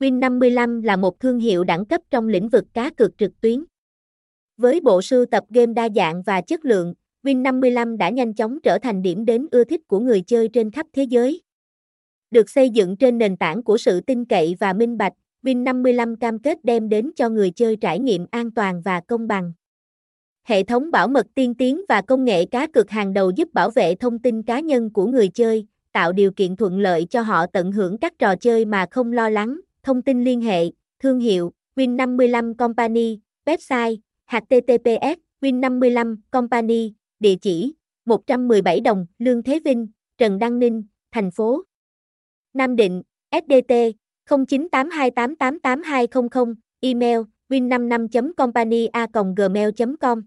Win55 là một thương hiệu đẳng cấp trong lĩnh vực cá cược trực tuyến. Với bộ sưu tập game đa dạng và chất lượng, Win55 đã nhanh chóng trở thành điểm đến ưa thích của người chơi trên khắp thế giới. Được xây dựng trên nền tảng của sự tin cậy và minh bạch, Win55 cam kết đem đến cho người chơi trải nghiệm an toàn và công bằng. Hệ thống bảo mật tiên tiến và công nghệ cá cược hàng đầu giúp bảo vệ thông tin cá nhân của người chơi, tạo điều kiện thuận lợi cho họ tận hưởng các trò chơi mà không lo lắng. Thông tin liên hệ, thương hiệu, Win55 Company, website, https, Win55 Company, địa chỉ, 117 Đồng, Lương Thế Vinh, Trần Đăng Ninh, thành phố Nam Định, SDT, 0982888200, email, win55.company.gmail.com